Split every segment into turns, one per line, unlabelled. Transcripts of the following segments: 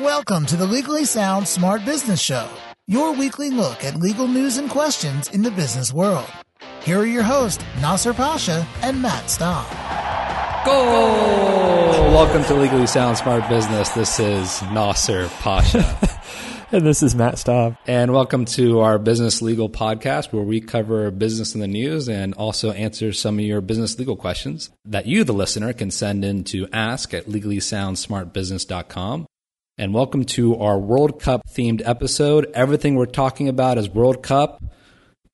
Welcome to the Legally Sound Smart Business Show, your weekly look at legal news and questions in the business world. Here are your hosts, Nasser Pasha and Matt Staub.
Go! Welcome to Legally Sound Smart Business. This is Nasser Pasha.
and this is Matt Staub.
And welcome to our business legal podcast where we cover business in the news and also answer some of your business legal questions that you, the listener, can send in to ask at legallysoundsmartbusiness.com. And welcome to our World Cup themed episode. Everything we're talking about is World Cup,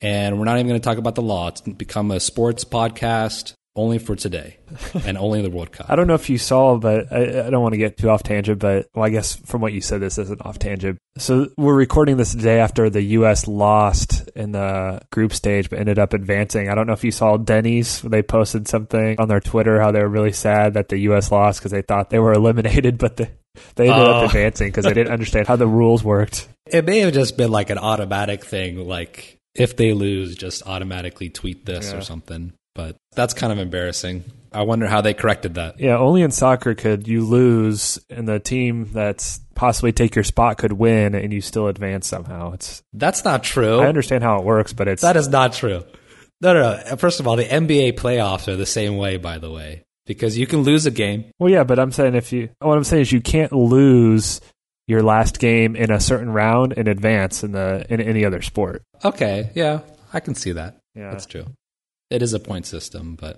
and we're not even going to talk about the law. It's become a sports podcast only for today and only the World Cup.
I don't know if you saw, but I, I, don't want to get too off tangent. But well, I guess from what you said, this isn't off tangent. So we're recording this day after the U.S. lost in the group stage, but ended up advancing. I don't know if you saw Denny's. They posted something on their Twitter how they were really sad that the U.S. lost because they thought they were eliminated, but the, they ended up oh. advancing because they didn't understand how the rules worked.
It may have just been like an automatic thing, like if they lose, just automatically tweet this yeah. or something but that's kind of embarrassing. I wonder how they corrected that.
Yeah, only in soccer could you lose and the team that's possibly take your spot could win and you still advance somehow. It's
That's not true.
I understand how it works, but it's
That is not true. No, no, no. First of all, the NBA playoffs are the same way, by the way, because you can lose a game.
Well, yeah, but I'm saying if you, what I'm saying is you can't lose your last game in a certain round in advance in the in any other sport.
Okay, yeah, I can see that. Yeah, that's true. It is a point system, but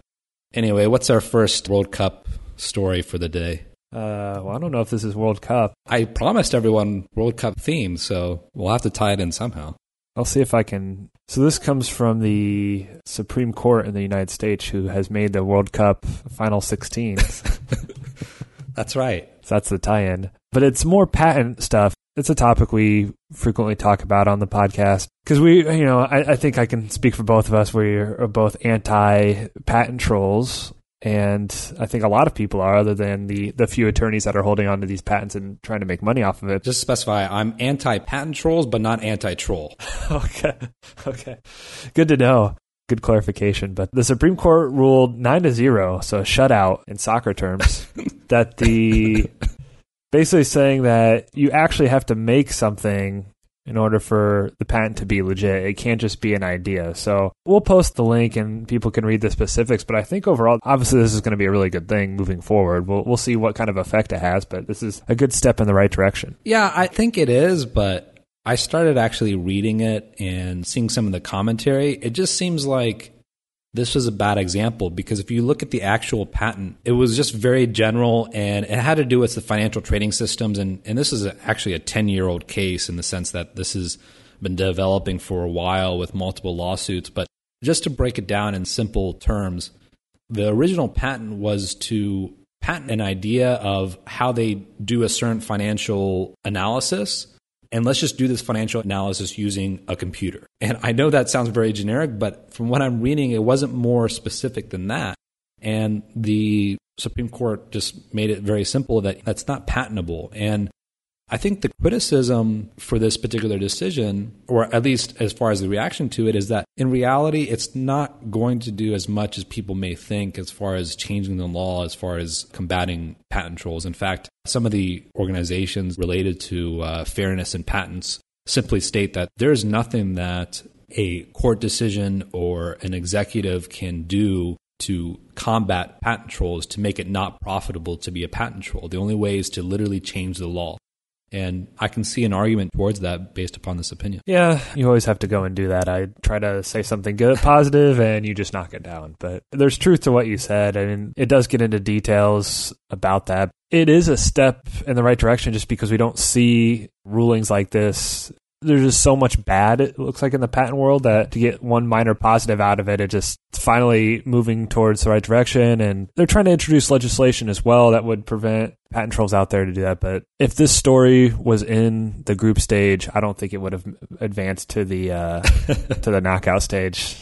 anyway, what's our first World Cup story for the day?
Uh, well, I don't know if this is World Cup.
I promised everyone World Cup theme, so we'll have to tie it in somehow.
I'll see if I can. So this comes from the Supreme Court in the United States, who has made the World Cup final 16.
that's right.
So that's the tie-in, but it's more patent stuff it's a topic we frequently talk about on the podcast because we, you know, I, I, think I can speak for both of us. We are both anti patent trolls. And I think a lot of people are, other than the, the few attorneys that are holding on to these patents and trying to make money off of it.
Just specify, I'm anti patent trolls, but not anti troll.
okay. Okay. Good to know. Good clarification. But the Supreme Court ruled 9 to 0, so a shutout in soccer terms, that the basically saying that you actually have to make something in order for the patent to be legit. It can't just be an idea. So we'll post the link and people can read the specifics. But I think overall, obviously, this is going to be a really good thing moving forward. We'll, we'll see what kind of effect it has, but this is a good step in the right direction.
Yeah, I think it is. But I started actually reading it and seeing some of the commentary. It just seems like this was a bad example because if you look at the actual patent, it was just very general and it had to do with the financial trading systems. And, and this is actually a 10 year old case in the sense that this has been developing for a while with multiple lawsuits. But just to break it down in simple terms, the original patent was to patent an idea of how they do a certain financial analysis and let's just do this financial analysis using a computer. And I know that sounds very generic, but from what I'm reading, it wasn't more specific than that. And the Supreme Court just made it very simple that that's not patentable. And I think the criticism for this particular decision, or at least as far as the reaction to it, is that in reality, it's not going to do as much as people may think as far as changing the law, as far as combating patent trolls. In fact, some of the organizations related to uh, fairness in patents simply state that there's nothing that a court decision or an executive can do to combat patent trolls to make it not profitable to be a patent troll. The only way is to literally change the law. And I can see an argument towards that based upon this opinion.
Yeah, you always have to go and do that. I try to say something good, positive, and you just knock it down. But there's truth to what you said. I mean, it does get into details about that. It is a step in the right direction just because we don't see rulings like this there's just so much bad it looks like in the patent world that to get one minor positive out of it, it just finally moving towards the right direction. And they're trying to introduce legislation as well that would prevent patent trolls out there to do that. But if this story was in the group stage, I don't think it would have advanced to the uh, to the knockout stage.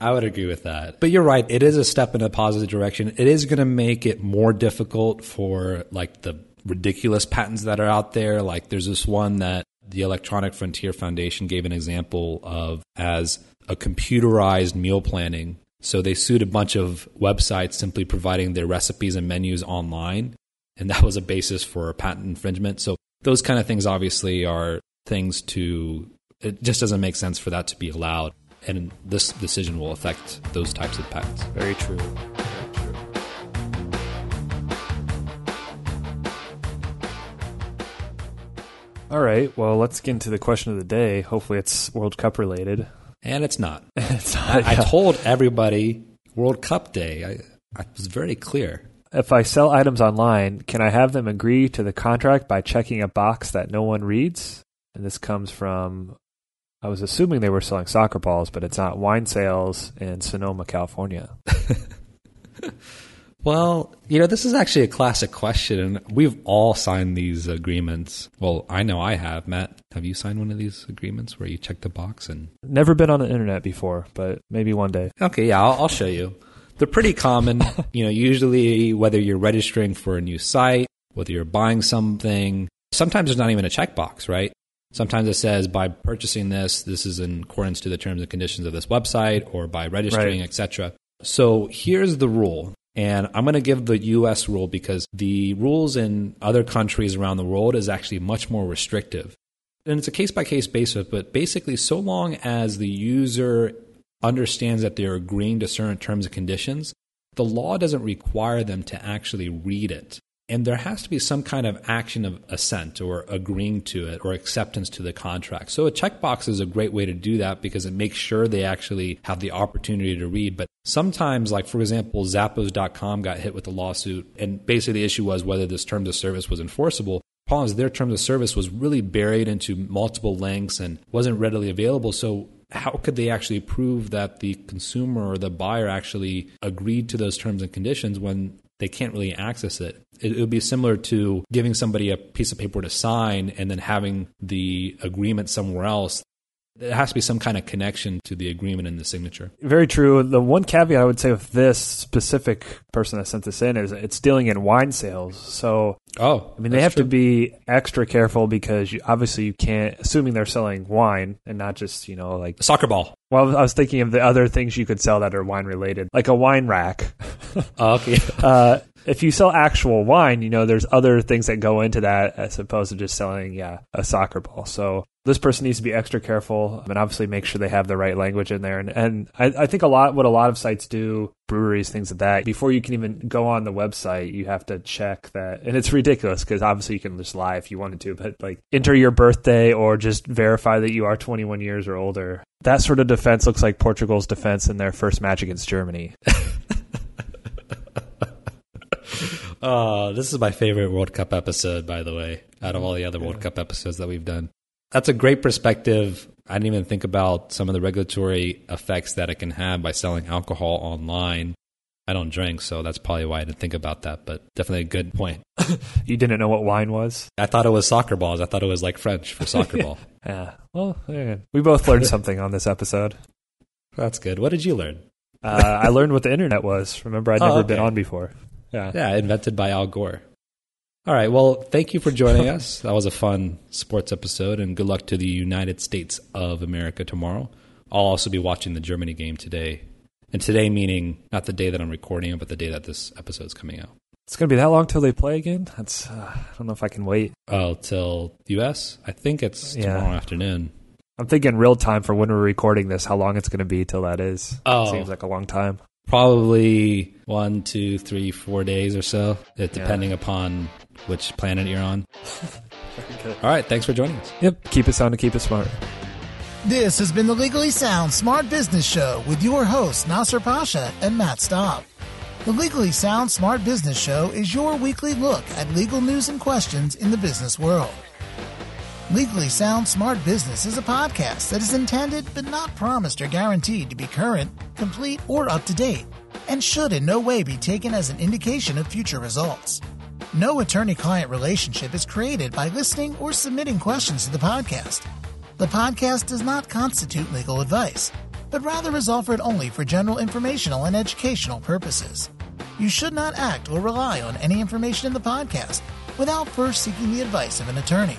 I would agree with that. But you're right. It is a step in a positive direction. It is going to make it more difficult for like the ridiculous patents that are out there. Like there's this one that the Electronic Frontier Foundation gave an example of as a computerized meal planning. So they sued a bunch of websites simply providing their recipes and menus online. And that was a basis for a patent infringement. So those kind of things obviously are things to, it just doesn't make sense for that to be allowed. And this decision will affect those types of patents.
Very true. All right. Well, let's get into the question of the day. Hopefully, it's World Cup related.
And it's not.
it's not,
I, I told everybody World Cup Day. I, I was very clear.
If I sell items online, can I have them agree to the contract by checking a box that no one reads? And this comes from, I was assuming they were selling soccer balls, but it's not wine sales in Sonoma, California.
Well, you know, this is actually a classic question, and we've all signed these agreements. Well, I know I have. Matt, have you signed one of these agreements where you check the box and?
Never been on the internet before, but maybe one day.
Okay, yeah, I'll, I'll show you. They're pretty common. you know, usually whether you're registering for a new site, whether you're buying something, sometimes there's not even a checkbox, right? Sometimes it says by purchasing this, this is in accordance to the terms and conditions of this website, or by registering,
Right.
etc. So here's the rule. And I'm going to give the US rule because the rules in other countries around the world is actually much more restrictive. And it's a case by case basis, but basically, so long as the user understands that they're agreeing to certain terms and conditions, the law doesn't require them to actually read it. And there has to be some kind of action of assent or agreeing to it or acceptance to the contract. So a checkbox is a great way to do that because it makes sure they actually have the opportunity to read. But sometimes, like for example, Zappos.com got hit with a lawsuit, and basically the issue was whether this terms of service was enforceable. Problem is, their terms of service was really buried into multiple links and wasn't readily available. So how could they actually prove that the consumer or the buyer actually agreed to those terms and conditions when they can't really access it? It it would be similar to giving somebody a piece of paper to sign and then having the agreement somewhere else. There has to be some kind of connection to the agreement and the signature.
Very true. The one caveat I would say with this specific person that sent this in is it's dealing in wine sales. So,
Oh,
I mean, they have to be extra careful because you, obviously you can't, assuming they're selling wine and not just, you know, like,
soccer ball.
well, I was thinking of the other things you could sell that are wine related, like a wine rack.
Oh, okay.
uh, if you sell actual wine, you know, there's other things that go into that as opposed to just selling, yeah, a soccer ball. So this person needs to be extra careful and obviously make sure they have the right language in there. And, and I, I think a lot, what a lot of sites do, breweries, things like that, before you can even go on the website, you have to check that. And it's ridiculous because obviously you can just lie if you wanted to, but like enter your birthday or just verify that you are 21 years or older. That sort of defense looks like Portugal's defense in their first match against Germany.
Oh, this is my favorite World Cup episode, by the way, out of all the other World Cup episodes that we've done. That's a great perspective. I didn't even think about some of the regulatory effects that it can have by selling alcohol online. I don't drink, so that's probably why I didn't think about that, but definitely a good point.
You didn't know what wine was?
I thought it was soccer balls. I thought it was like French for soccer ball.
Yeah. Well, yeah. we both learned something on this episode.
That's good. What did you learn?
Uh, I learned what the internet was. Remember, I'd
Oh,
never
okay.
been on before. Yeah.
Yeah, invented by Al Gore. All right. Well, thank you for joining us. That was a fun sports episode, and good luck to the United States of America tomorrow. I'll also be watching the Germany game today. And today, meaning not the day that I'm recording it, but the day that this episode is coming out.
It's gonna be that long till they play again. That's. Uh, I don't know if I can wait.
Oh, till US? I think it's
Yeah.
tomorrow afternoon.
I'm thinking real time for when we're recording this. How long it's gonna be till that is?
Oh.
Seems like a long time.
Probably one, two, three, four days or so, uh, it, depending upon which planet you're on. All right. Thanks for joining us.
Yep. Keep it sound and keep it smart.
This has been the Legally Sound Smart Business Show with your hosts Nasser Pasha and Matt Staub. The Legally Sound Smart Business Show is your weekly look at legal news and questions in the business world. Legally Sound Smart Business is a podcast that is intended but not promised or guaranteed to be current, complete, or up to date, and should in no way be taken as an indication of future results. No attorney client relationship is created by listening or submitting questions to the podcast. The podcast does not constitute legal advice, but rather is offered only for general informational and educational purposes. You should not act or rely on any information in the podcast without first seeking the advice of an attorney.